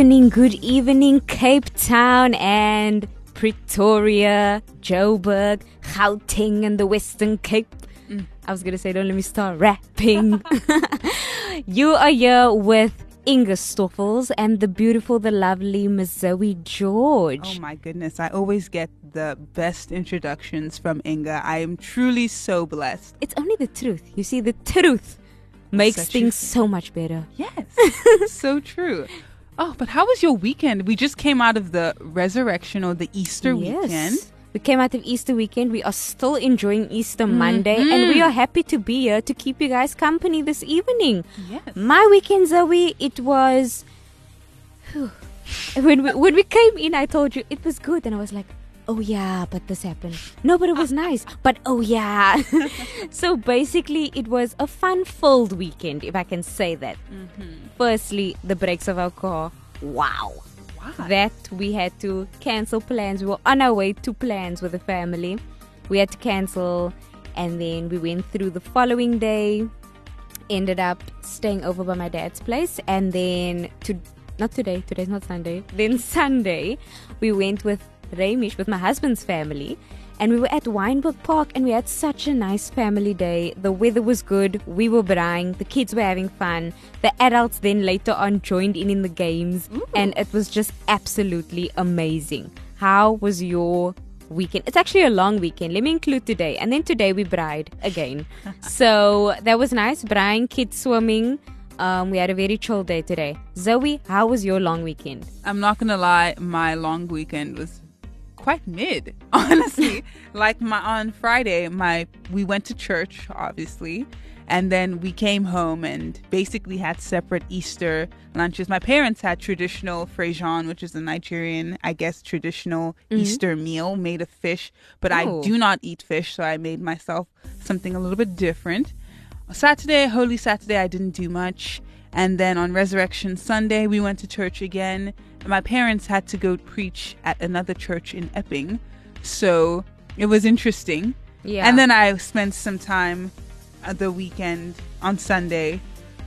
evening, good evening, Cape Town and Pretoria, Joburg, Gauteng, and the Western Cape. Mm. I was gonna say, don't let me start rapping. you are here with Inga Stoffels and the beautiful, the lovely Miss Zoe George. Oh my goodness, I always get the best introductions from Inga. I am truly so blessed. It's only the truth. You see, the truth makes Such things so much better. Yes, so true. Oh, but how was your weekend? We just came out of the resurrection or the Easter yes. weekend. We came out of Easter weekend. We are still enjoying Easter mm-hmm. Monday, and we are happy to be here to keep you guys company this evening. Yes. My weekend, Zoe, it was. when we when we came in, I told you it was good, and I was like, oh yeah, but this happened. No, but it was nice. But oh yeah. so basically, it was a fun filled weekend, if I can say that. Mm-hmm. Firstly, the brakes of our car. Wow. Why? That we had to cancel plans. We were on our way to plans with the family. We had to cancel, and then we went through the following day. Ended up staying over by my dad's place, and then to not today. Today's not Sunday. Then Sunday, we went with Ramish with my husband's family. And we were at Wynberg Park and we had such a nice family day. The weather was good, we were braaiing, the kids were having fun. The adults then later on joined in in the games Ooh. and it was just absolutely amazing. How was your weekend? It's actually a long weekend. Let me include today. And then today we braaied again. so that was nice. Braaiing, kids swimming. Um, we had a very chill day today. Zoe, how was your long weekend? I'm not gonna lie, my long weekend was quite mid, honestly. like my on Friday, my we went to church, obviously, and then we came home and basically had separate Easter lunches. My parents had traditional frejon, which is a Nigerian, I guess, traditional mm-hmm. Easter meal made of fish, but oh. I do not eat fish, so I made myself something a little bit different. Saturday, Holy Saturday, I didn't do much. And then on Resurrection Sunday, we went to church again. My parents had to go preach at another church in Epping. So it was interesting. Yeah. And then I spent some time at the weekend on Sunday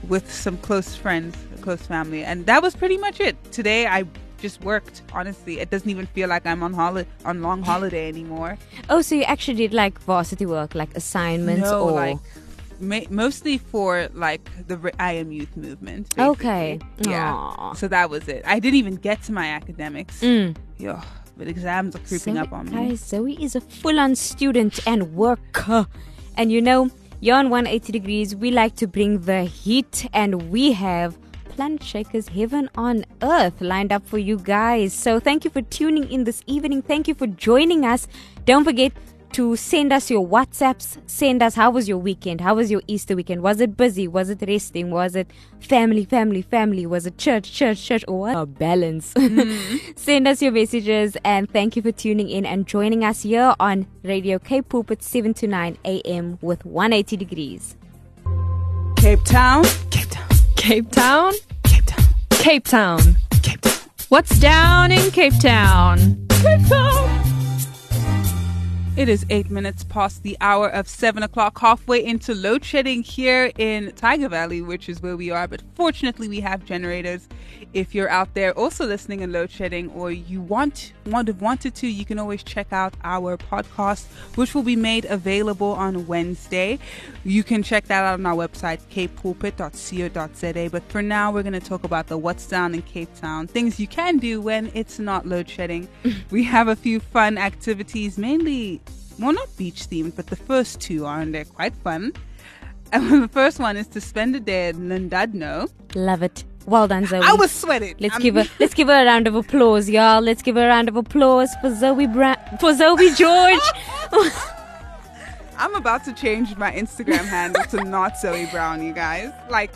with some close friends, close family. And that was pretty much it. Today I just worked. Honestly, it doesn't even feel like I'm on holiday on long holiday anymore. Oh, so you actually did like varsity work, like assignments, no, or like ma- mostly for like the I am youth movement. Basically. Okay. Yeah. Aww. So that was it. I didn't even get to my academics. Mm. Yeah. But exams are creeping Zoe, up on me. Guys, Zoe is a full-on student and worker, and you know, you're on 180 degrees. We like to bring the heat, and we have Planet Shakers Heaven on Earth lined up for you guys. So thank you for tuning in this evening. Thank you for joining us. Don't forget to send us your WhatsApps. Send us how was your weekend? How was your Easter weekend? Was it busy? Was it resting? Was it family, family, family? Was it church, church, church? Or what? A balance. Mm. send us your messages and thank you for tuning in and joining us here on Radio Cape at 7 to 9 a.m. with 180 degrees. Cape Town. Cape Town. Cape Town. Cape Town. Cape Town. Cape Town. What's down in Cape Town? Cape Town. It is eight minutes past the hour of seven o'clock, halfway into load shedding here in Tyger Valley, which is where we are. But fortunately, we have generators. If you're out there also listening in load shedding, or you want want have wanted to, you can always check out our podcast, which will be made available on Wednesday. You can check that out on our website, capepulpit.co.za. But for now, we're going to talk about the what's down in Cape Town, things you can do when it's not load shedding. we have a few fun activities, mainly well, not beach themed, but the first two are, and they're quite fun. And the first one is to spend a day at Llandudno. Love it. Well done, Zoe. I was sweating. Let's I'm- give her let's give her a round of applause, y'all. Let's give her a round of applause for Zoe Bra- for Zoe George. I'm about to change my Instagram handle to not Zoe Brown, you guys. Like,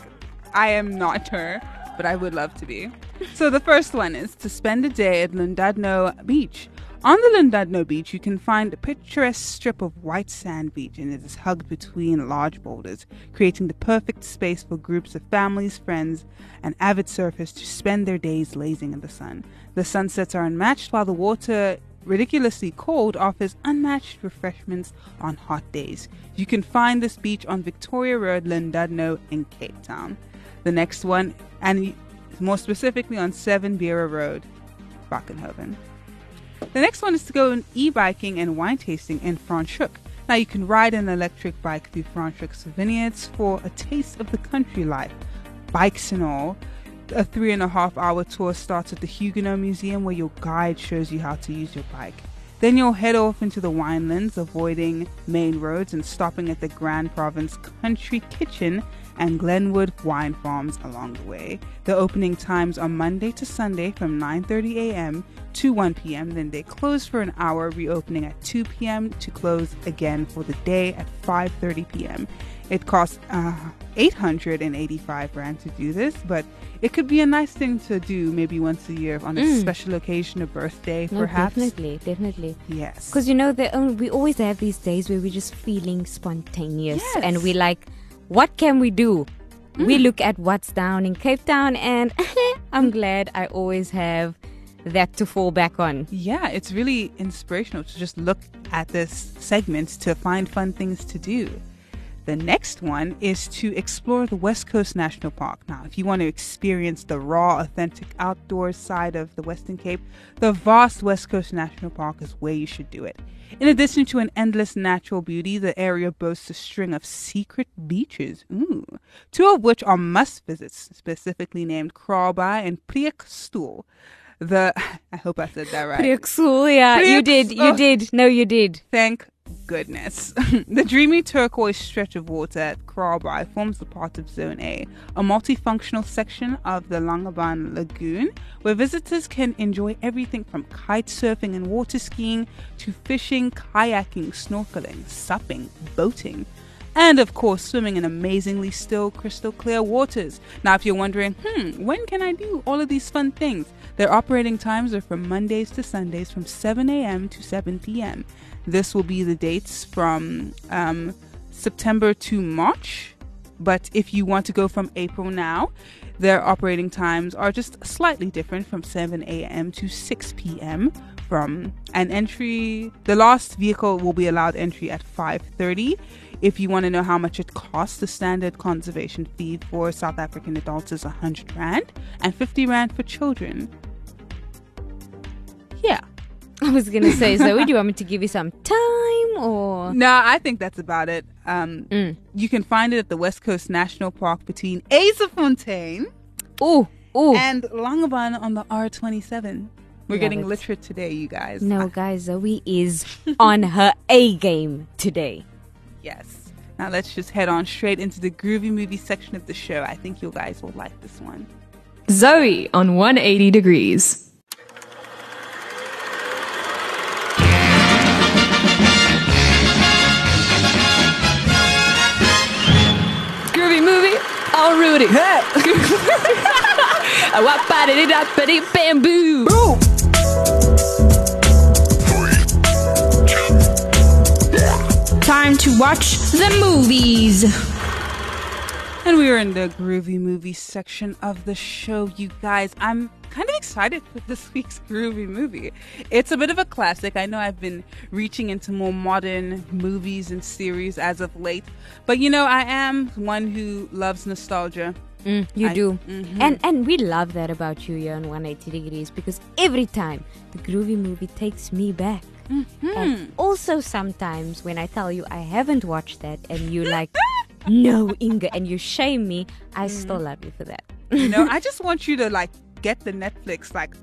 I am not her, but I would love to be. So the first one is to spend a day at Llandudno Beach. On the Llandudno Beach, you can find a picturesque strip of white sand beach, and it is hugged between large boulders, creating the perfect space for groups of families, friends, and avid surfers to spend their days lazing in the sun. The sunsets are unmatched, while the water ridiculously cold offers unmatched refreshments on hot days. You can find this beach on Victoria Road, Llandudno in Cape Town. The next one, and more specifically on 7 Beera Road, Bakenhoven. The next one is to go in e-biking and wine tasting in Franschhoek. Now you can ride an electric bike through Franschhoek's vineyards for a taste of the country life. Bikes and all. A three and a half hour tour starts at the Huguenot Museum where your guide shows you how to use your bike. Then you'll head off into the winelands, avoiding main roads and stopping at the Grande Provence Country Kitchen and Glenwood Wine Farms along the way. The opening times are Monday to Sunday from 9:30 a.m. to 1 p.m. Then they close for an hour, reopening at 2 p.m. to close again for the day at 5:30 p.m. It costs uh, 885 rand to do this, but it could be a nice thing to do maybe once a year on a Mm. special occasion, a birthday, no, perhaps. definitely, definitely. Yes. Because you know, um, we always have these days where we're just feeling spontaneous, Yes. and we like, what can we do? We Mm. look at what's down in Cape Town, and I'm glad I always have that to fall back on. Yeah, it's really inspirational to just look at this segment to find fun things to do. The next one is to explore the West Coast National Park. Now, if you want to experience the raw, authentic outdoor side of the Western Cape, the vast West Coast National Park is where you should do it. In addition to an endless natural beauty, the area boasts a string of secret beaches, ooh, two of which are must visits, specifically named Kraalbaai and Preekstoel. The I hope I said that right. Prixul, yeah, you did, you did. No, you did. Thank goodness. the dreamy turquoise stretch of water at Kraalbaai forms the part of Zone A, a multifunctional section of the Langebaan Lagoon, where visitors can enjoy everything from kite surfing and water skiing to fishing, kayaking, snorkeling, supping, boating. And of course, swimming in amazingly still, crystal clear waters. Now, if you're wondering, hmm, when can I do all of these fun things? Their operating times are from Mondays to Sundays from 7 a.m. to 7 p.m. This will be the dates from um, September to March. But if you want to go from April now, their operating times are just slightly different from 7 a.m. to 6 p.m. From an entry, the last vehicle will be allowed entry at 5:30. If you want to know how much it costs, the standard conservation fee for South African adults is 100 rand and 50 rand for children. Yeah. I was gonna say, Zoe, do you want me to give you some time or? No, I think that's about it. Um, Mm. You can find it at the West Coast National Park between Yzerfontein Ooh, ooh. and Langebaan on the R27. We're Love getting it. literate today, you guys. No, guys, Zoe is on her A game today. yes. Now let's just head on straight into the groovy movie section of the show. I think you guys will like this one. Zoe on 180 degrees. All Rudy. Hey. bamboo. Time to watch the movies. And we are in the groovy movie section of the show, you guys. I'm excited for this week's groovy movie. It's a bit of a classic. I know I've been reaching into more modern movies and series as of late, but you know, I am one who loves nostalgia. Mm, you I- do. Mhm. And and we love that about you here on 180 Degrees because every time the groovy movie takes me back. Mm-hmm. And also sometimes when I tell you I haven't watched that and you like, no, Inga, and you shame me, I Mm. still love you for that. you know, I just want you to like get the Netflix. Like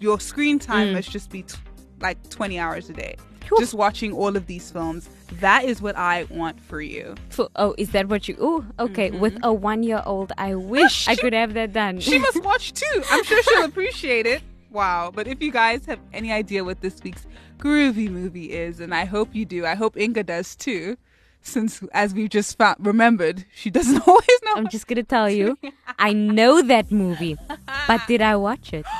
your screen time Mm. must just be t- like 20 hours a day, just watching all of these films. That is what I want for you. For, oh, is that what you? Oh, okay. With a one-year-old, I wish I could have that done. She must watch too. I'm sure she'll appreciate it. Wow. But if you guys have any idea what this week's groovy movie is, and I hope you do, I hope Inga does too, since as we've just found, remembered, she doesn't always know. I'm just gonna tell you, I know that movie, but did I watch it?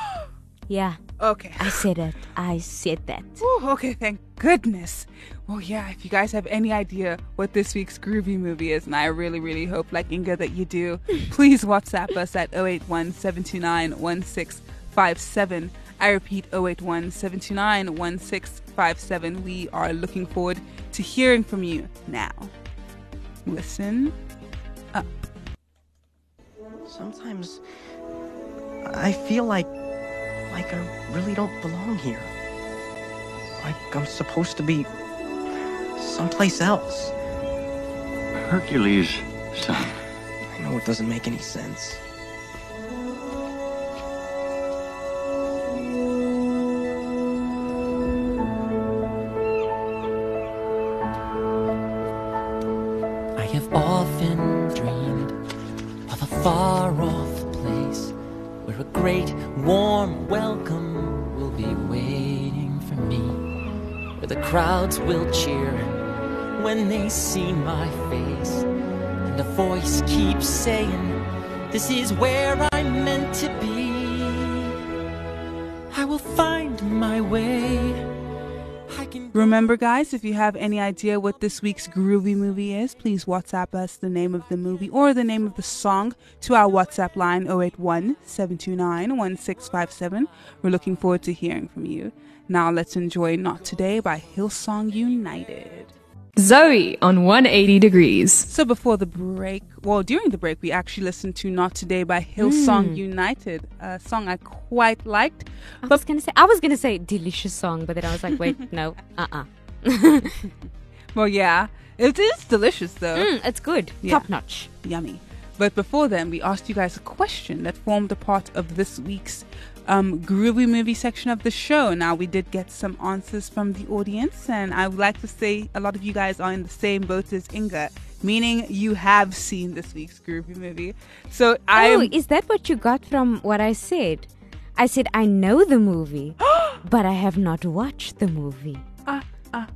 Yeah, okay. I said it. I said that. Whew, okay, thank goodness. Well, yeah, if you guys have any idea what this week's groovy movie is, and I really, really hope, like Inga, that you do, please WhatsApp us at 081 1657. I repeat, 081 1657. We are looking forward to hearing from you now. Listen up. Sometimes I feel like like I really don't belong here. Like I'm supposed to be someplace else. Hercules, son. I know it doesn't make any sense. Great warm welcome will be waiting for me, where the crowds will cheer when they see my face, and a voice keeps saying, This is where I'm meant to be. I will find my way. Remember, guys, if you have any idea what this week's groovy movie is, please WhatsApp us the name of the movie or the name of the song to our WhatsApp line 081 729 1657. We're looking forward to hearing from you. Now, let's enjoy Not Today by Hillsong United. Zoe on 180 Degrees. So, before the break, well, during the break, we actually listened to Not Today by Hillsong United, a song I quite liked. I was gonna say I was gonna say delicious song, but then I was like, wait, no, uh, uh Well, yeah, it is delicious though. mm, it's good, Yeah. top notch. Yummy. But before then, we asked you guys a question that formed a part of this week's um, groovy movie section of the show. Now, we did get some answers from the audience, and I would like to say a lot of you guys are in the same boat as Inga, meaning you have seen this week's groovy movie. So I oh, is that what you got from what I said? I said I know the movie, but I have not watched the movie. ah, ah,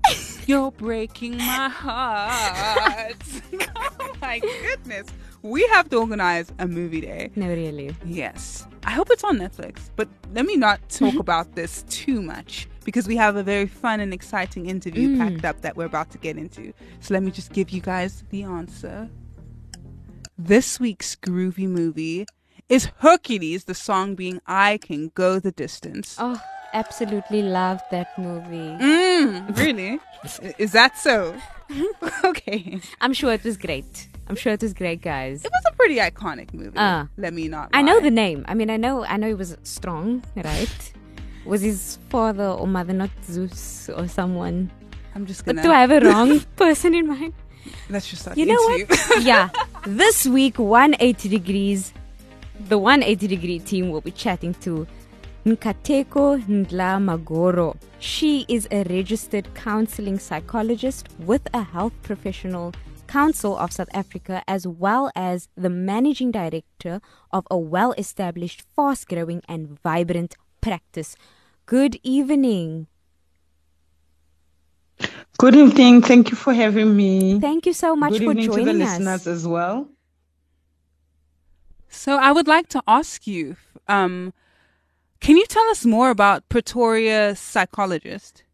you're breaking my heart. oh my goodness. We have to organize a movie day. No, really. Yes. I hope it's on Netflix, but let me not talk about this too much because we have a very fun and exciting interview packed up that we're about to get into. So let me just give you guys the answer. This week's groovy movie is Hercules, the song being I Can Go the Distance. Oh, absolutely loved that movie. Mm, really? Is that so? okay. I'm sure it was great. I'm sure it was great, guys. It was a pretty iconic movie. Ah. let me not. I know the name. I mean, I know, I know he was strong, right? Was his father or mother not Zeus or someone? I'm just But gonna. do I have a wrong person in mind? let's just start You know what? yeah. This week, 180 degrees, the 180 degree team will be chatting to Nkateko Ndla Magoro. She is a registered counseling psychologist with a health professional council of South Africa, as well as the managing director of a well established, fast growing, and vibrant practice. Good evening. Good evening. Thank you for having me. Thank you so much Good for evening to the joining listeners us. as well. So I would like to ask you, um, can you tell us more about Pretoria psychologist?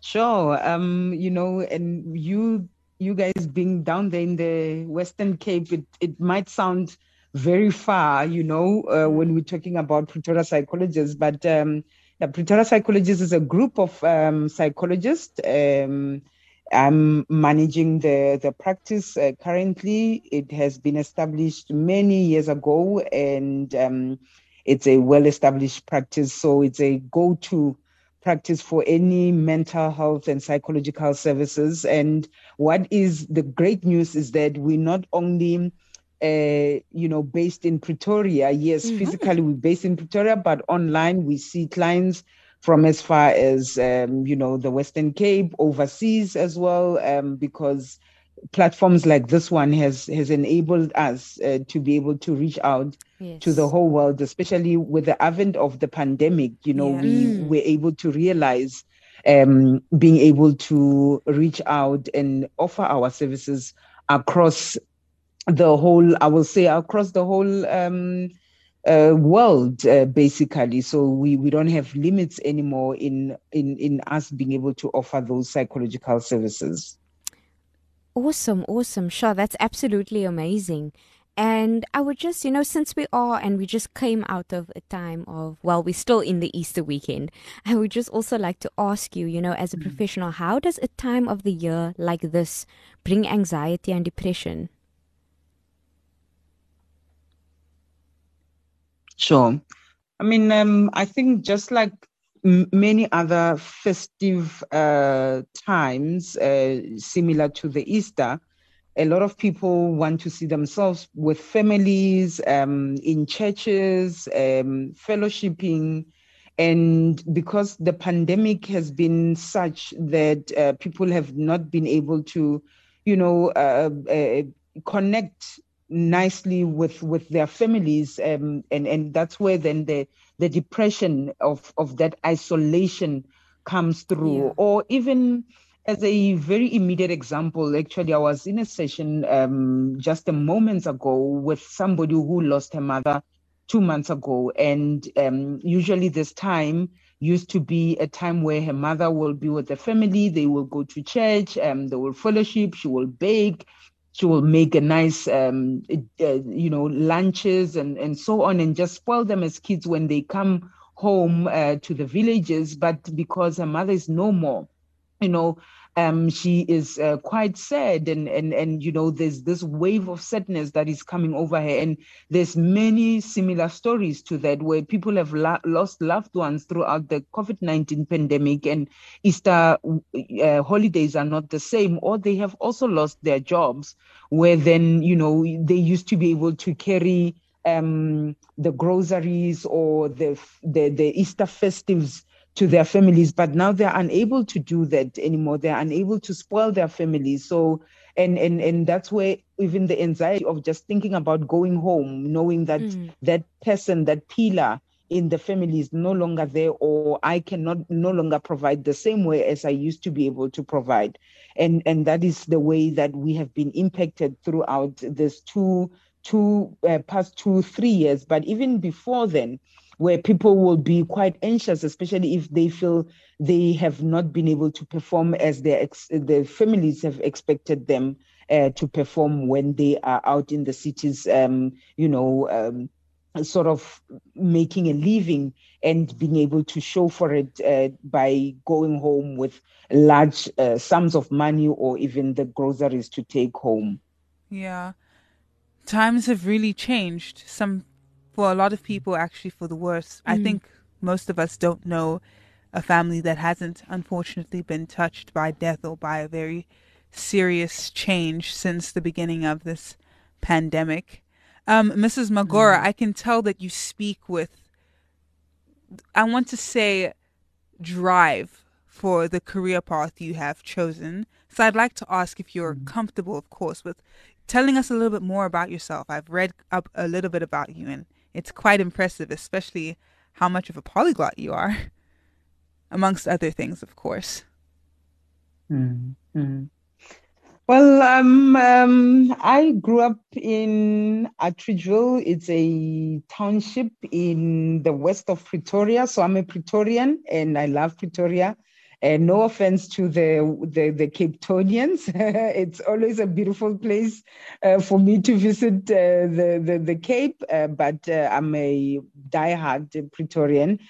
Sure. Um, you know, and you you guys being down there in the Western Cape, it, it might sound very far, you know, uh, when we're talking about Pretoria psychologists. But um, yeah, Pretoria psychologists is a group of um, psychologists. Um, I'm managing the the practice uh, currently. It has been established many years ago, and um, it's a well established practice. So it's a go to practice for any mental health and psychological services. And what is the great news is that we're not only uh, you know, based in Pretoria. Yes, mm-hmm. physically we're based in Pretoria, but online we see clients from as far as um, you know the Western Cape, overseas as well, um, because platforms like this one has has enabled us uh, to be able to reach out yes. to the whole world, especially with the advent of the pandemic. You know, yeah. we were able to realize um, being able to reach out and offer our services across the whole, I will say, across the whole um, uh, world, uh, basically. So we, we don't have limits anymore in, in, in us being able to offer those psychological services. Awesome, awesome. Sure, that's absolutely amazing. And I would just, you know, since we are and we just came out of a time of, well, we're still in the Easter weekend, I would just also like to ask you, you know, as a mm. professional, how does a time of the year like this bring anxiety and depression? Sure. I mean, um, I think just like many other festive uh, times, uh, similar to the Easter, a lot of people want to see themselves with families, um, in churches, um, fellowshipping. And because the pandemic has been such that uh, people have not been able to, you know, uh, uh, connect nicely with with their families um, and and that's where then the the depression of of that isolation comes through. Yeah. or even as a very immediate example actually i was in a session um, just a moment ago with somebody who lost her mother two months ago. And um, usually this time used to be a time where her mother will be with the family. They will go to church um, they will fellowship she will bake she will make a nice um, uh, you know lunches and and so on and just spoil them as kids when they come home uh, to the villages. But because her mother is no more you know um, she is uh, quite sad and and and you know there's this wave of sadness that is coming over her. And there's many similar stories to that where people have lost loved ones throughout the covid-19 pandemic and easter uh, holidays are not the same or they have also lost their jobs where then you know they used to be able to carry um, the groceries or the the, the easter festives to their families, but now they're unable to do that anymore. They're unable to spoil their families. So and and and that's where even the anxiety of just thinking about going home, knowing that mm. that person, that pillar in the family is no longer there, or I cannot no longer provide the same way as I used to be able to provide. And and that is the way that we have been impacted throughout this two two uh, past two three years. But even before then, where people will be quite anxious, especially if they feel they have not been able to perform as their ex- their families have expected them uh, to perform when they are out in the cities. Um, you know. Um, sort of making a living and being able to show for it uh, by going home with large uh, sums of money or even the groceries to take home. Yeah. Times have really changed. Some for a lot of people actually for the worse. Mm. I think most of us don't know a family that hasn't unfortunately been touched by death or by a very serious change since the beginning of this pandemic. Um, Mrs. Magoro, mm. I can tell that you speak with, I want to say, drive for the career path you have chosen. So I'd like to ask if you're mm. comfortable, of course, with telling us a little bit more about yourself. I've read up a little bit about you and it's quite impressive, especially how much of a polyglot you are, amongst other things, of course. Mm-hmm. Well, um, um, I grew up in Atteridgeville. It's a township in the west of Pretoria. So I'm a Pretorian and I love Pretoria. And no offense to the the, the Cape Tonians, it's always a beautiful place uh, for me to visit uh, the, the the Cape. Uh, but uh, I'm a diehard Pretorian,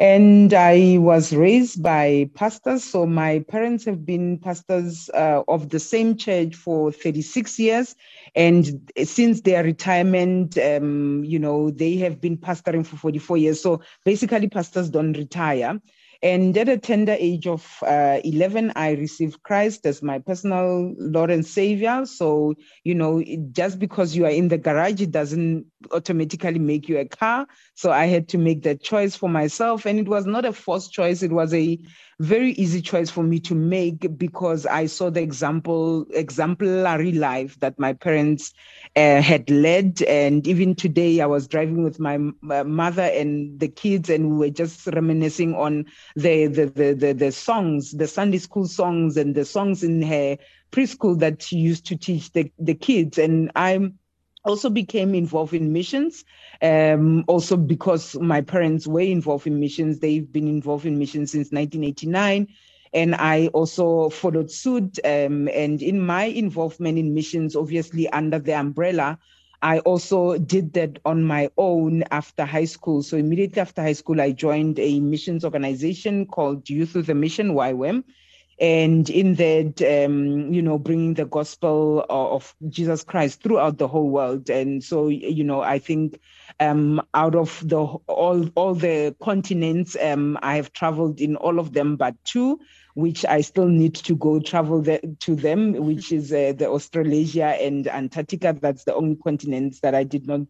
and I was raised by pastors. So my parents have been pastors uh, of the same church for 36 years. And since their retirement, um, you know, they have been pastoring for 44 years. So basically, pastors don't retire. And at a tender age of uh, 11, I received Christ as my personal Lord and Savior. So, you know, just because you are in the garage, it doesn't automatically make you a car. So I had to make that choice for myself. And it was not a forced choice, it was a very easy choice for me to make because I saw the example, exemplary life that my parents uh, had led. And even today, I was driving with my uh, mother and the kids, and we were just reminiscing on the, the, the, the, the songs, the Sunday school songs, and the songs in her preschool that she used to teach the, the kids. And I'm also became involved in missions um, also because my parents were involved in missions. They've been involved in missions since 1989 and i also followed suit um, and in my involvement in missions obviously under the umbrella i also did that on my own after high school. So immediately after high school i joined a missions organization called youth with a mission YWAM and in that um, you know bringing the gospel of jesus christ throughout the whole world. And so you know i think um, out of the all all the continents um, i have traveled in all of them but two which i still need to go travel the, to them which is uh, the australasia and antarctica. That's the only continents that i did not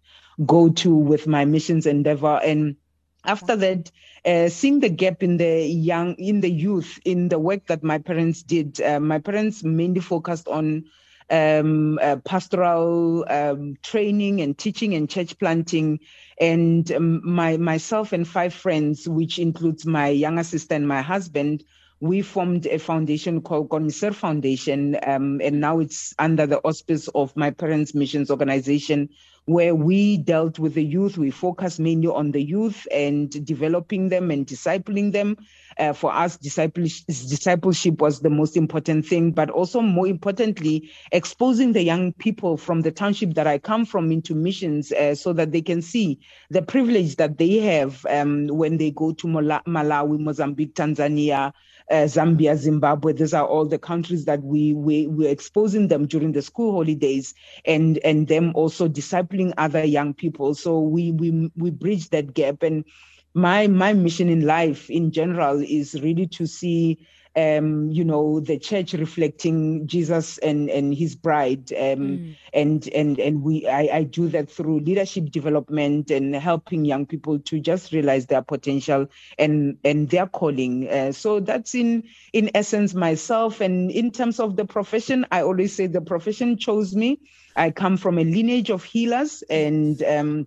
go to with my missions endeavor. And after that uh, seeing the gap in the young in the youth in the work that my parents did uh, my parents mainly focused on um, uh, pastoral um, training and teaching and church planting. And um, my myself and five friends which includes my younger sister and my husband we formed a foundation called Gormiser Foundation, um, and now it's under the auspice of my parents' missions organization, where we dealt with the youth. We focus mainly on the youth and developing them and discipling them. Uh, for us, discipleship, discipleship was the most important thing, but also more importantly, exposing the young people from the township that I come from into missions uh, so that they can see the privilege that they have um, when they go to Malawi, Mozambique, Tanzania, uh, Zambia, Zimbabwe. These are all the countries that we, we we're exposing them during the school holidays, and and them also discipling other young people. So we we we bridge that gap. And my my mission in life in general is really to see um, you know, the church reflecting Jesus and, and his bride. Um, mm. And and and we I, I do that through leadership development and helping young people to just realize their potential and and their calling. Uh, so that's in in essence myself. And in terms of the profession, I always say the profession chose me. I come from a lineage of healers and um,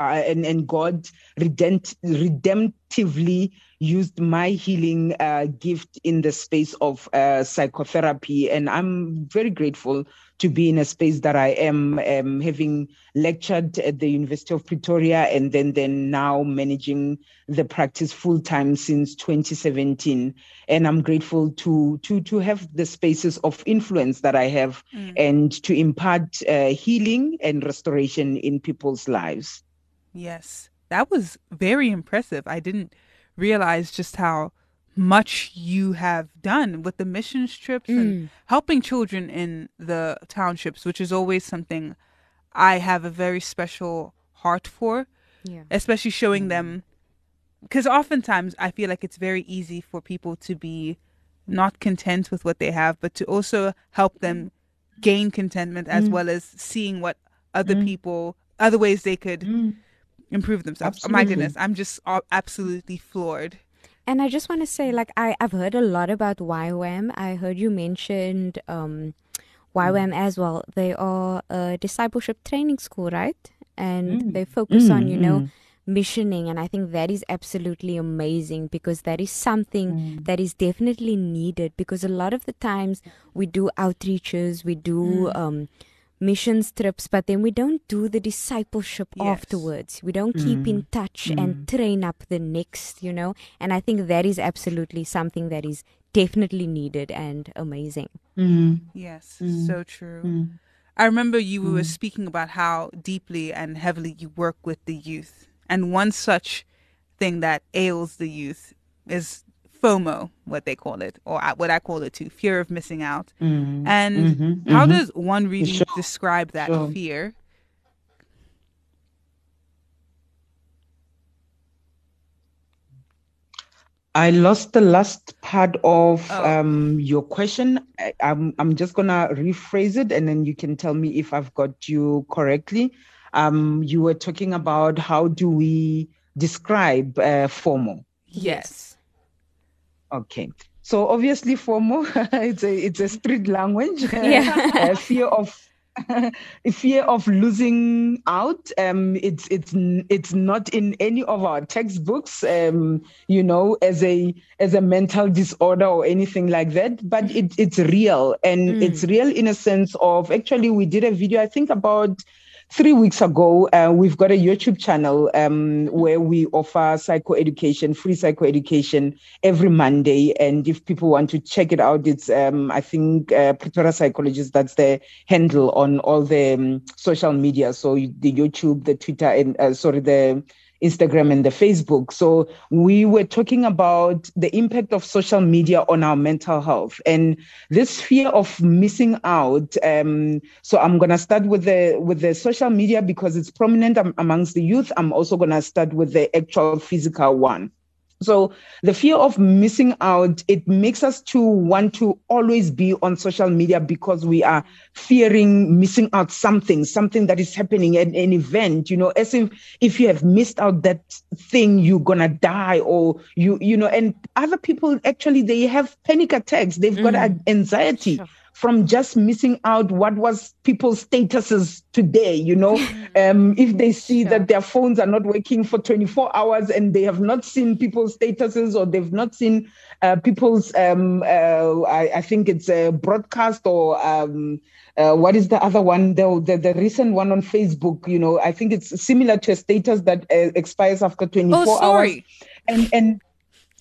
uh, and, and God redempt, redemptively used my healing uh, gift in the space of uh, psychotherapy. And I'm very grateful to be in a space that I am, um, having lectured at the University of Pretoria and then, then now managing the practice full time since 2017. And I'm grateful to, to, to have the spaces of influence that I have mm. and to impart uh, healing and restoration in people's lives. Yes, that was very impressive. I didn't realize just how much you have done with the missions trips mm. and helping children in the townships, which is always something I have a very special heart for. Yeah. Especially showing mm. them because oftentimes I feel like it's very easy for people to be not content with what they have, but to also help them gain contentment as mm. well as seeing what other mm. people, other ways they could mm improve themselves. Absolutely. Oh my goodness, I'm just absolutely floored. And I just want to say, like, I, I've heard a lot about YWAM. I heard you mentioned um, YWAM as well. They are a discipleship training school, right? And mm. they focus mm, on, you know, mm. missioning. And I think that is absolutely amazing because that is something mm. that is definitely needed because a lot of the times we do outreaches, we do mm. um, missions trips, but then we don't do the discipleship Yes. afterwards. We don't keep mm. in touch and mm. train up the next, you know. And I think that is absolutely something that is definitely needed and amazing. Mm. Yes, so true. I remember you were speaking about how deeply and heavily you work with the youth. And one such thing that ails the youth is FOMO, what they call it, or what I call it too, fear of missing out. And how does one really Sure. describe that Sure. fear? I lost the last part of Oh. um, your question. I, I'm I'm just gonna rephrase it, and then you can tell me if I've got you correctly. Um, you were talking about how do we describe uh, FOMO? Yes. Okay. So obviously FOMO, it's a it's a street language. Yeah. Uh, fear of fear of losing out. Um, it's it's it's not in any of our textbooks. Um, you know, as a as a mental disorder or anything like that. But it it's real, and it's real in a sense of actually we did a video I think about three weeks ago, uh, we've got a YouTube channel um, where we offer psychoeducation, free psychoeducation every Monday. And if people want to check it out, it's, um, I think, uh, Pretoria Psychologist, that's the handle on all the um, social media. So the YouTube, the Twitter, and uh, sorry, the Instagram and the Facebook. So we were talking about the impact of social media on our mental health and this fear of missing out. Um, so I'm gonna start with the with the social media because it's prominent amongst the youth. I'm also gonna start with the actual physical one. So the fear of missing out, it makes us to want to always be on social media because we are fearing missing out something, something that is happening at an event, you know, as if if you have missed out that thing, you're gonna die or you, you know, and other people actually they have panic attacks, they've got mm. a- anxiety from just missing out what was people's statuses today you know? Um, if they see that their phones are not working for 24 hours and they have not seen people's statuses or they've not seen uh, people's um, uh, I, I think it's a broadcast or um, uh, what is the other one? The, the the recent one on facebook you know? I think it's similar to a status that uh, expires after 24 Oh, hours. Sorry. and and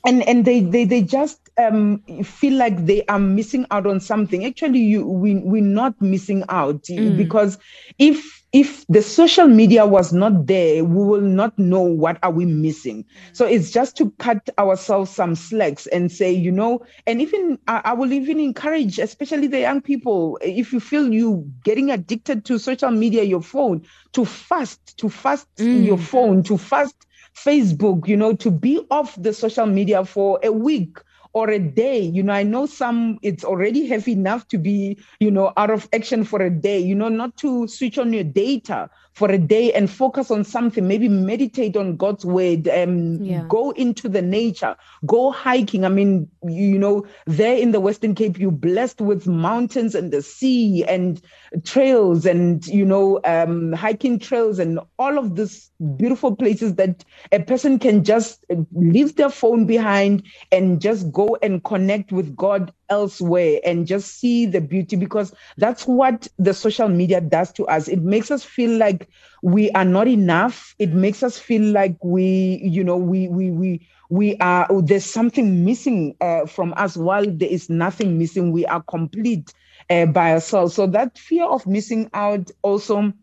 and and they they they just um feel like they are missing out on something. Actually you we we're not missing out mm. because if if the social media was not there we will not know what are we missing. Mm. So it's just to cut ourselves some slacks and say you know and even I, I will even encourage especially the young people if you feel you getting addicted to social media your phone to fast to fast mm. your phone to fast Facebook, you know, to be off the social media for a week or a day. You know, I know some it's already heavy enough to be, you know, out of action for a day, you know, not to switch on your data for a day and focus on something, maybe meditate on God's word, um, Yeah. go into the nature, go hiking. I mean, you, know, there in the Western Cape, you're blessed with mountains and the sea and trails and, you know, um, hiking trails and all of these beautiful places that a person can just leave their phone behind and just go and connect with God elsewhere and just see the beauty because that's what the social media does to us. It makes us feel like we are not enough. It makes us feel like we, you know, we we we we are there's something missing uh, from us while there is nothing missing. We are complete uh, by ourselves. So that fear of missing out also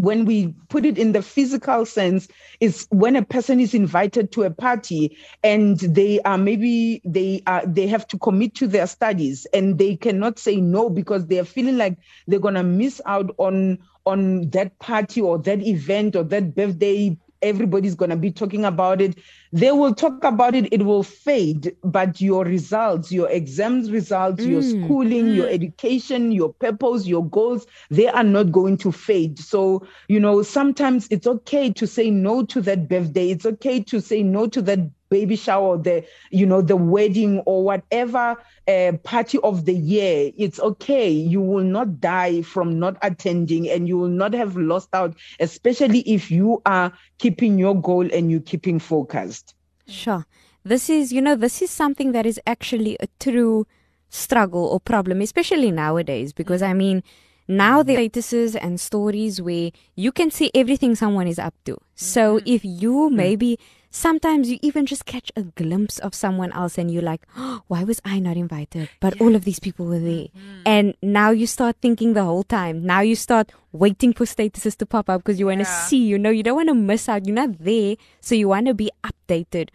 when we put it in the physical sense is when a person is invited to a party and they are maybe they are they have to commit to their studies and they cannot say no because they are feeling like they're going to miss out on on that party or that event or that birthday everybody's going to be talking about it. They will talk about it it will fade but your results your exams results your mm, schooling your mm. education your purpose your goals they are not going to fade. So you know sometimes it's okay to say no to that birthday. It's okay to say no to that baby shower the you know the wedding or whatever uh, party of the year it's okay you will not die from not attending and you will not have lost out especially if you are keeping your goal and you're keeping focused Sure. This is, you know, this is something that is actually a true struggle or problem, especially nowadays, because I mean, now the statuses and stories where you can see everything someone is up to. So Mm-hmm. if you maybe sometimes you even just catch a glimpse of someone else and you're like, oh, why was I not invited? But all of these people were there. Mm-hmm. And now you start thinking the whole time. Now you start waiting for statuses to pop up because you want to Yeah. see, you know, you don't want to miss out. You're not there. So you want to be updated.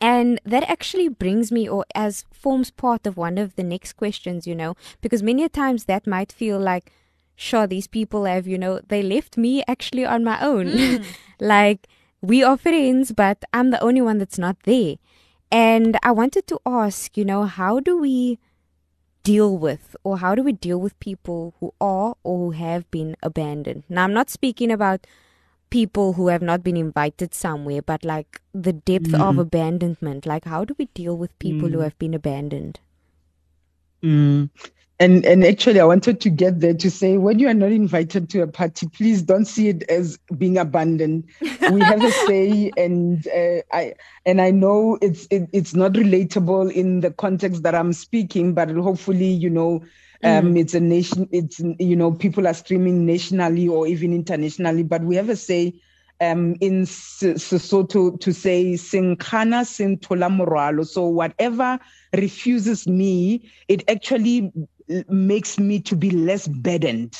And that actually brings me, or as forms part of one of the next questions, you know, because many a times that might feel like, sure, these people have, you know, they left me actually on my own. like, we are friends, but I'm the only one that's not there. And I wanted to ask, you know, how do we deal with, or how do we deal with people who are or who have been abandoned? Now, I'm not speaking about people who have not been invited somewhere, but like the depth of abandonment. Like, how do we deal with people who have been abandoned? Mm. And and actually, I wanted to get there to say when you are not invited to a party, please don't see it as being abandoned. We have a say, and uh, I and I know it's it, it's not relatable in the context that I'm speaking, but hopefully, you know, um, it's a nation. It's you know, people are streaming nationally or even internationally, but we have a say. Um, in Sesotho to say "Sinkana sin thola morwalo." So whatever refuses me, it actually makes me to be less burdened.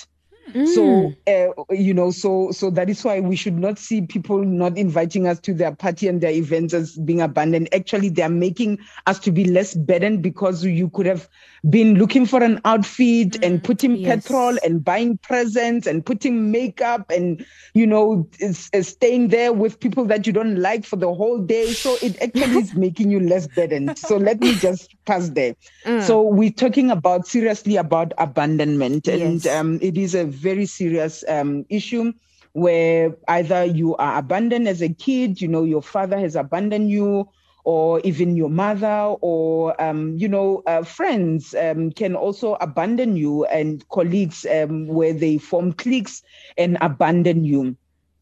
So uh, you know, so so that is why we should not see people not inviting us to their party and their events as being abandoned. Actually, they are making us to be less burdened because you could have been looking for an outfit and putting Yes. petrol and buying presents and putting makeup and you know staying there with people that you don't like for the whole day. So it actually is making you less burdened. So let me just pass there. So we're talking about seriously about abandonment, and Yes. um, it is a very serious um, issue where either you are abandoned as a kid, you know, your father has abandoned you, or even your mother, or um, you know, uh, friends um, can also abandon you, and colleagues um, where they form cliques and abandon you.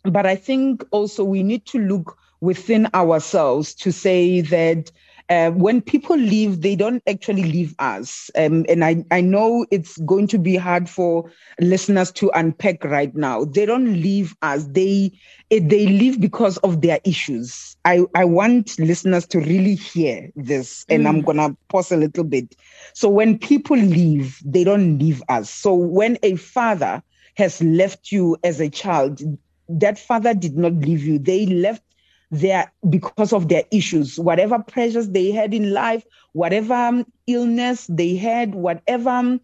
But I think also we need to look within ourselves to say that uh, when people leave, they don't actually leave us. Um, and I, I know it's going to be hard for listeners to unpack right now. They don't leave us. They they leave because of their issues. I, I want listeners to really hear this, and I'm gonna pause a little bit. So when people leave, they don't leave us. So when a father has left you as a child, that father did not leave you. They left there because of their issues, whatever pressures they had in life, whatever um, illness they had, whatever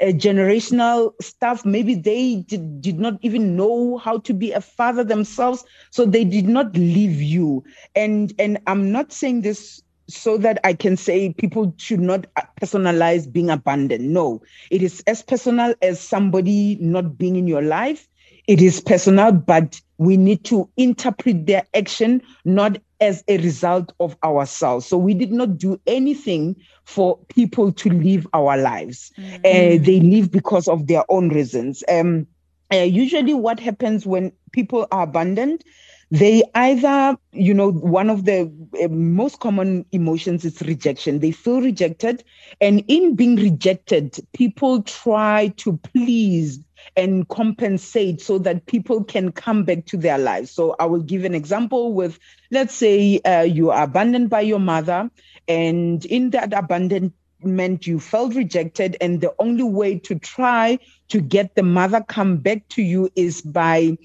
uh, generational stuff. Maybe they did, did not even know how to be a father themselves, so they did not leave you. And and I'm not saying this so that I can say people should not uh, personalize being abandoned. No, it is as personal as somebody not being in your life. It is personal, but we need to interpret their action not as a result of ourselves. So we did not do anything for people to live our lives. Uh, they live because of their own reasons. Um, uh, usually, what happens when people are abandoned, they either, you know, one of the uh, most common emotions is rejection. They feel rejected. And in being rejected, people try to please and compensate so that people can come back to their lives. So I will give an example with, let's say, uh, you are abandoned by your mother, and in that abandonment, you felt rejected, and the only way to try to get the mother come back to you is by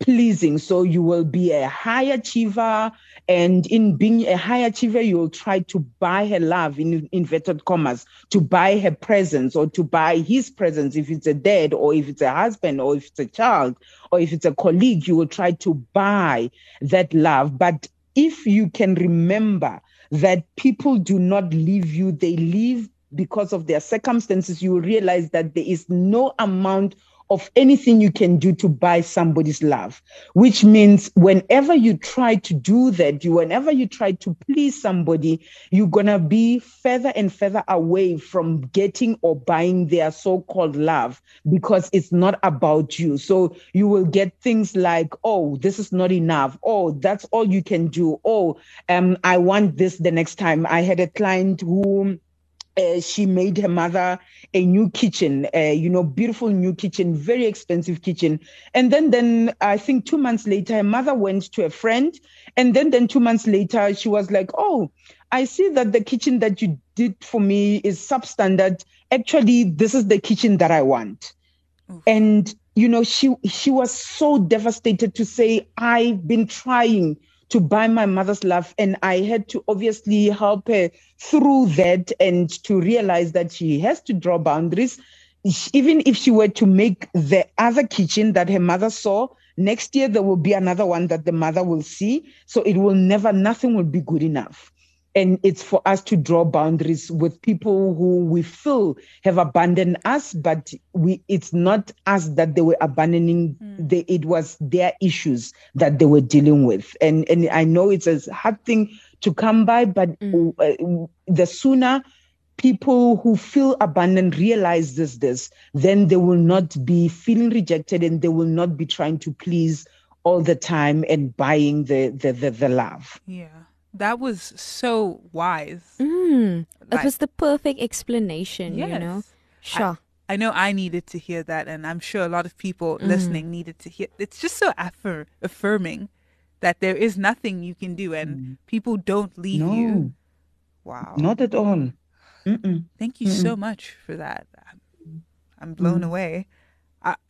pleasing. So you will be a high achiever. And in being a high achiever, you will try to buy her love in inverted commas, to buy her presence or to buy his presence. If it's a dad or if it's a husband or if it's a child or if it's a colleague, you will try to buy that love. But if you can remember that people do not leave you, they leave because of their circumstances, you will realize that there is no amount of anything you can do to buy somebody's love, which means whenever you try to do that, you whenever you try to please somebody, you're gonna be further and further away from getting or buying their so-called love because it's not about you. So you will get things like, oh, this is not enough. Oh, that's all you can do. Oh, um, I want this the next time. I had a client who uh, she made her mother a new kitchen, uh, you know, beautiful new kitchen, very expensive kitchen. And then, then I think two months later, her mother went to a friend, and then, then two months later, she was like, "Oh, I see that the kitchen that you did for me is substandard. Actually, this is the kitchen that I want." And you know, she she was so devastated to say, "I've been trying." To buy my mother's love. And I had to obviously help her through that and to realize that she has to draw boundaries. Even if she were to make the other kitchen that her mother saw, next year there will be another one that the mother will see. So it will never, nothing will be good enough and it's for us to draw boundaries with people who we feel have abandoned us but we it's not us that they were abandoning mm. they, it was their issues that they were dealing with and and i know it's a hard thing to come by but mm. the sooner people who feel abandoned realize this this then they will not be feeling rejected and they will not be trying to please all the time and buying the the the, the love yeah that was so wise. Mm, that like, was the perfect explanation, yes. you know? Sure. I, I, know I needed to hear that, and I'm sure a lot of people mm. listening needed to hear. It's just so affir- affirming that there is nothing you can do, and mm. people don't leave no. you. Wow. Not at all. Mm-mm. Thank you Mm-mm. so much for that. I'm, I'm blown mm. away.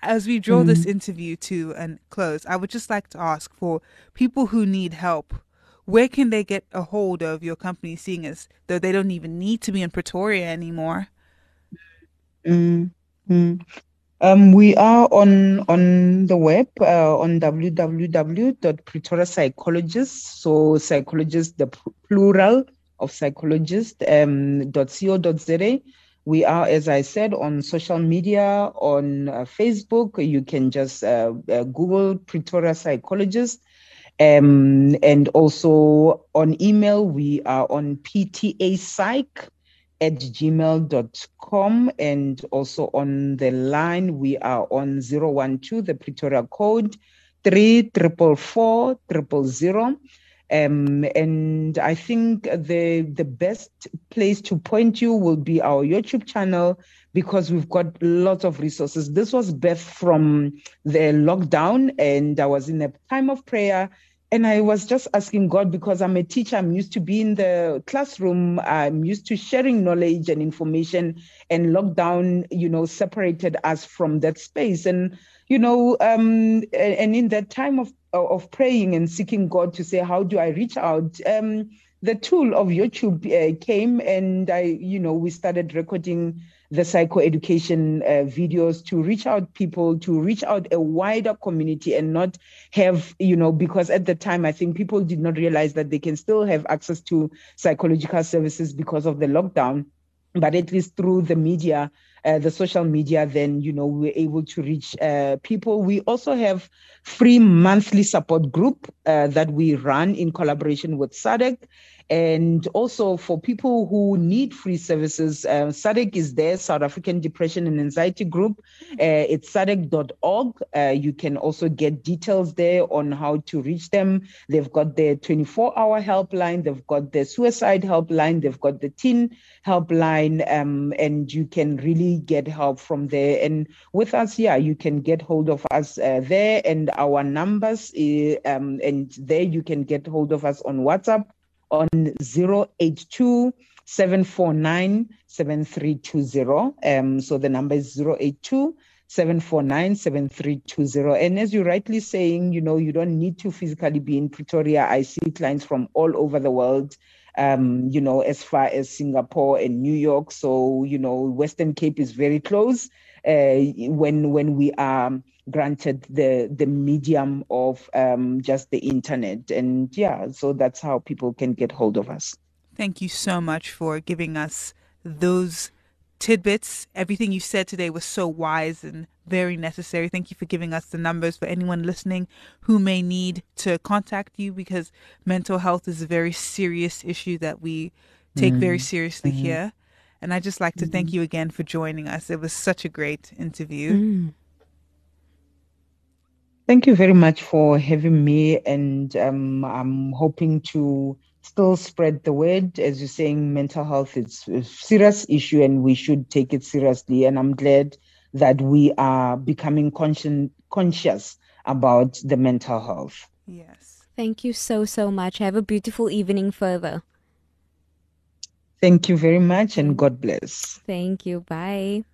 as we draw this mm. interview to a close, I would just like to ask for people who need help where can they get a hold of your company, seeing as though they don't even need to be in Pretoria anymore? Mm-hmm. Um, we are on on the web uh, on www.pretoriapsychologist. So psychologist, the plural of psychologist um, .co.za. We are, as I said, on social media on uh, Facebook. You can just uh, uh Google Pretoria Psychologist um, and also on email, we are on ptapsych at gmail.com. And also on the line, we are on 012, the Pretoria code, 344 um, and I think the the best place to point you will be our YouTube channel because we've got lots of resources. This was birthed from the lockdown, and I was in a time of prayer. And I was just asking God because I'm a teacher. I'm used to be in the classroom. I'm used to sharing knowledge and information. And lockdown, you know, separated us from that space. And you know, um, and in that time of of praying and seeking God to say, how do I reach out? Um, the tool of YouTube uh, came, and I, you know, we started recording the psychoeducation uh, videos to reach out people, to reach out a wider community and not have, you know, because at the time I think people did not realize that they can still have access to psychological services because of the lockdown. But at least through the media, uh, the social media, then you know we're able to reach uh, people. We also have free monthly support group uh, that we run in collaboration with SADAG. And also for people who need free services, uh, SADAG is there, South African Depression and Anxiety Group. Uh, it's sadag.org. Uh, you can also get details there on how to reach them. They've got their 24 hour helpline, they've got the suicide helpline, they've got the teen helpline, um, and you can really get help from there. And with us, yeah, you can get hold of us uh, there and our numbers, uh, um, and there you can get hold of us on WhatsApp on 082 749 7320. Um, so the number is 082 749 7320. And as you're rightly saying, you know, you don't need to physically be in Pretoria. I see clients from all over the world. Um, you know, as far as Singapore and New York. So, you know, Western Cape is very close uh, when when we are granted the the medium of um, just the internet. And yeah so that's how people can get hold of us. Thank you so much for giving us those tidbits. Everything you said today was so wise and very necessary thank you for giving us the numbers for anyone listening who may need to contact you because mental health is a very serious issue that we take mm-hmm. very seriously mm-hmm. here and i just like to mm-hmm. thank you again for joining us it was such a great interview mm. Thank you very much for having me, and um, I'm hoping to still spread the word. As you're saying, mental health is a serious issue and we should take it seriously. And I'm glad that we are becoming conscien- conscious about the mental health. Yes. Thank you so, so much. Have a beautiful evening further. Thank you very much and God bless. Thank you. Bye.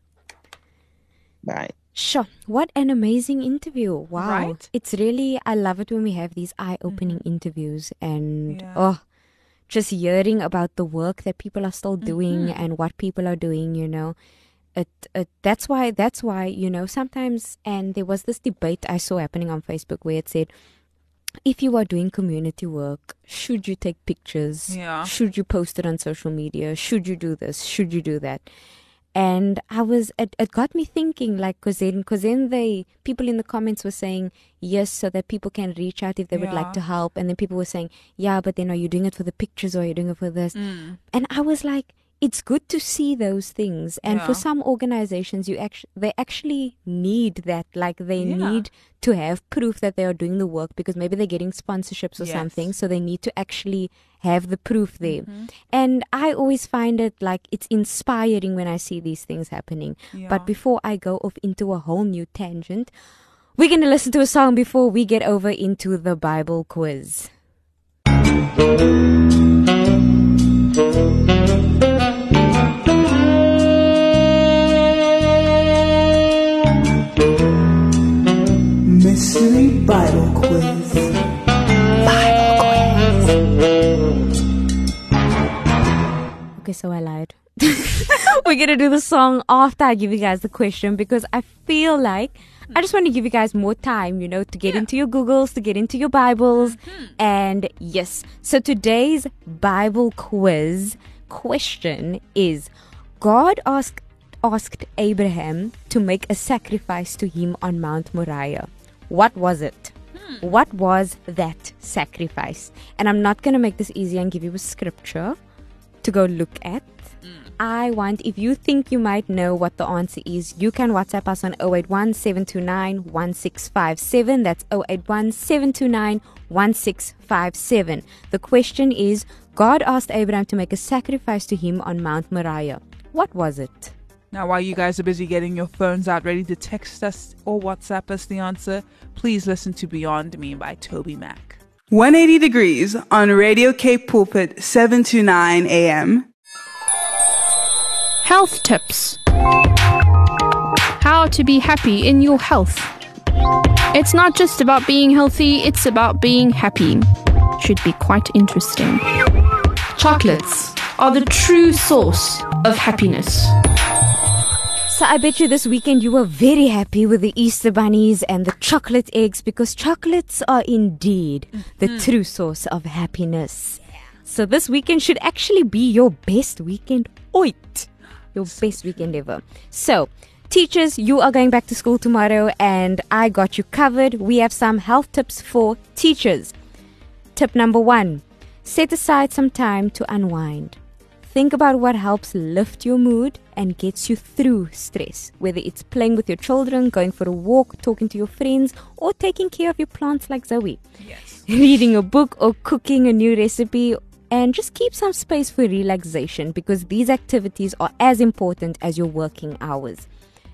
Bye. Sure. What an amazing interview. Wow. Right? It's really, I love it when we have these eye opening mm-hmm. interviews and, Yeah. oh, just hearing about the work that people are still doing mm-hmm. and what people are doing, you know. It, it that's why that's why you know sometimes and there was this debate I saw happening on Facebook where it said if you are doing community work should you take pictures? Yeah. should you post it on social media? Should you do this? Should you do that? And I was it, it got me thinking like cause then cause then they people in the comments were saying yes so that people can reach out if they would like to help. And then people were saying yeah but then are you doing it for the pictures or are you doing it for this? Mm. and I was like it's good to see those things and Yeah. for some organizations you actually they actually need that like they Yeah. need to have proof that they are doing the work because maybe they're getting sponsorships or Yes. something so they need to actually have the proof there Mm-hmm. and i always find it like it's inspiring when i see these things happening Yeah. but before i go off into a whole new tangent we're going to listen to a song before we get over into the bible quiz Mystery Bible Quiz. Okay, so I lied. We're gonna do the song after I give you guys the question because I feel like I just want to give you guys more time, you know, to get into your Googles, to get into your Bibles. Mm-hmm. And yes, so today's Bible quiz question is God asked asked Abraham to make a sacrifice to him on Mount Moriah. What was it? Hmm. What was that sacrifice? And I'm not going to make this easy and give you a scripture to go look at. Hmm. I want, if you think you might know what the answer is, you can WhatsApp us on 081 729 1657. That's 081 729 1657. The question is God asked Abraham to make a sacrifice to him on Mount Moriah. What was it? Now, while you guys are busy getting your phones out ready to text us or WhatsApp us the answer, please listen to Beyond Me by TobyMac. 180 degrees on Radio Cape Pulpit 729 AM. Health tips. How to be happy in your health. It's not just about being healthy, it's about being happy. Should be quite interesting. Chocolates are the true source of happiness. So I bet you this weekend you were very happy with the Easter bunnies and the chocolate eggs because chocolates are indeed the mm-hmm. true source of happiness. So this weekend should actually be your best weekend oit. Your best weekend ever. So, teachers, you are going back to school tomorrow and I got you covered. We have some health tips for teachers. Tip number one set aside some time to unwind. Think about what helps lift your mood and gets you through stress, whether it's playing with your children, going for a walk, talking to your friends, or taking care of your plants like Zoe. Yes. Reading a book or cooking a new recipe, and just keep some space for relaxation because these activities are as important as your working hours.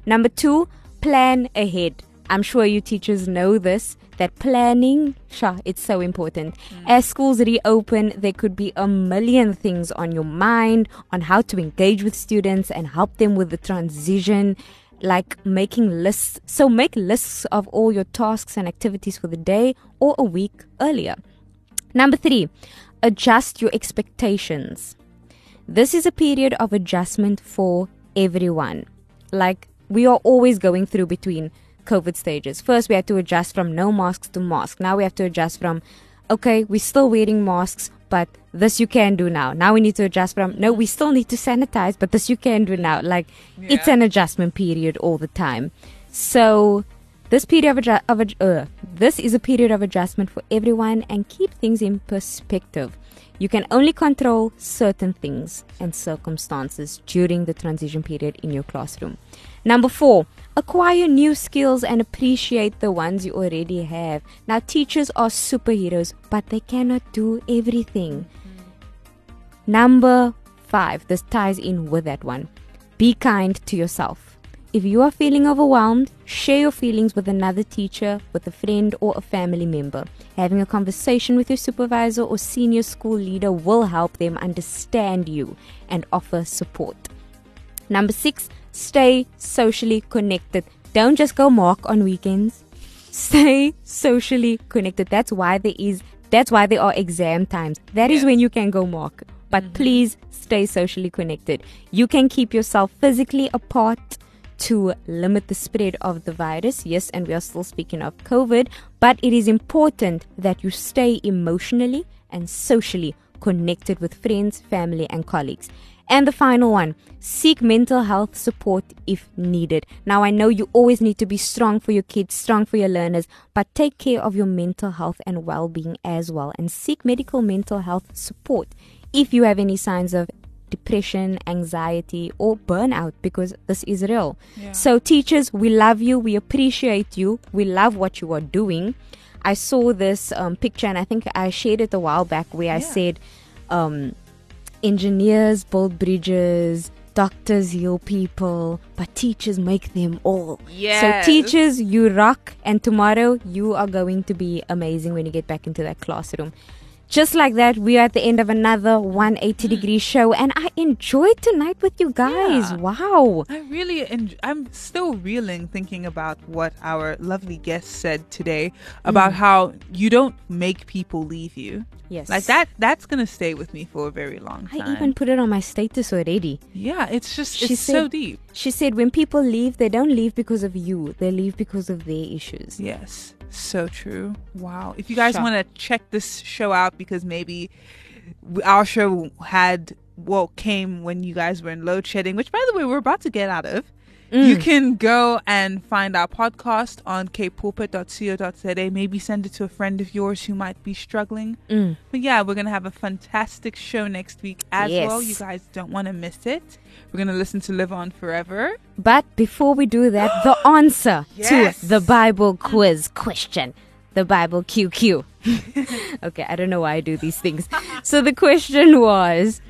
Number two, plan ahead. I'm sure you teachers know this that planning, sure, it's so important. Mm. As schools reopen, there could be a million things on your mind on how to engage with students and help them with the transition, like making lists. So make lists of all your tasks and activities for the day or a week earlier. Number three, adjust your expectations. This is a period of adjustment for everyone. Like we are always going through between COVID stages. First, we had to adjust from no masks to mask. Now we have to adjust from, okay, we're still wearing masks, but this you can do now. Now we need to adjust from, no, we still need to sanitize, but this you can do now. Like it's an adjustment period all the time. So this period of, adju- of adj- uh, this is a period of adjustment for everyone and keep things in perspective. You can only control certain things and circumstances during the transition period in your classroom. Number four, acquire new skills and appreciate the ones you already have. Now, teachers are superheroes, but they cannot do everything. Number five, this ties in with that one. Be kind to yourself. If you are feeling overwhelmed, share your feelings with another teacher, with a friend, or a family member. Having a conversation with your supervisor or senior school leader will help them understand you and offer support. Number six, stay socially connected. Don't just go mark on weekends. Stay socially connected. That's why there is that's why there are exam times. That is when you can go mark. But mm-hmm. please stay socially connected. You can keep yourself physically apart to limit the spread of the virus. Yes, and we are still speaking of COVID, but it is important that you stay emotionally and socially connected with friends, family, and colleagues. And the final one seek mental health support if needed. Now, I know you always need to be strong for your kids, strong for your learners, but take care of your mental health and well being as well. And seek medical mental health support if you have any signs of depression, anxiety, or burnout because this is real. Yeah. So, teachers, we love you, we appreciate you, we love what you are doing. I saw this um, picture and I think I shared it a while back where I said, um, engineers build bridges, doctors heal people, but teachers make them all. Yes. So, teachers, you rock, and tomorrow you are going to be amazing when you get back into that classroom. Just like that, we are at the end of another 180 degree show, and I enjoyed tonight with you guys. Yeah. Wow. I really, enj- I'm still reeling thinking about what our lovely guest said today about Mm. how you don't make people leave you. Yes. Like that, that's going to stay with me for a very long time. I even put it on my status already. yeah, it's just, She it's so deep. She said, when people leave, they don't leave because of you, they leave because of their issues. Yes, so true. Wow. If you guys want to check this show out because maybe our show had well came when you guys were in load shedding, which by the way we're about to get out of. You Mm. can go and find our podcast on capepulpit.co.za. Maybe send it to a friend of yours who might be struggling. Mm. But yeah, we're going to have a fantastic show next week as well. You guys don't want to miss it. We're going to listen to Live On Forever. But before we do that, the answer Yes. to the Bible quiz question. The Bible QQ. okay, I don't know why I do these things. So the question was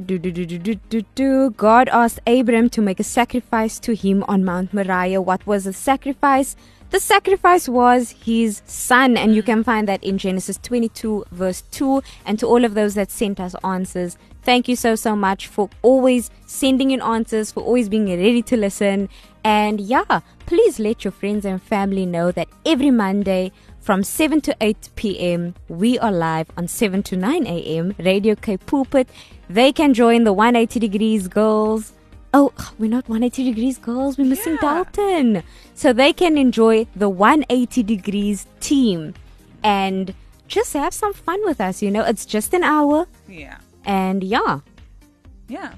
do, do, do, do, do, do. God asked Abram to make a sacrifice to him on Mount Moriah. What was the sacrifice? The sacrifice was his son, and you can find that in Genesis 22, verse 2. And to all of those that sent us answers, thank you so, so much for always sending in answers, for always being ready to listen. And yeah, please let your friends and family know that every Monday from 7 to 8 p.m., we are live on 7 to 9 a.m. Radio Cape Pulpit. They can join the 180 Degrees Girls. Oh, we're not 180 Degrees Girls, we're missing Dalton. So they can enjoy the 180 Degrees team and just have some fun with us. You know, it's just an hour. Yeah. And yeah, Yeah.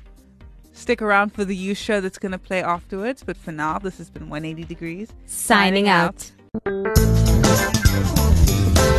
Stick around for the youth show that's going to play afterwards. But for now, this has been 180 Degrees. signing out.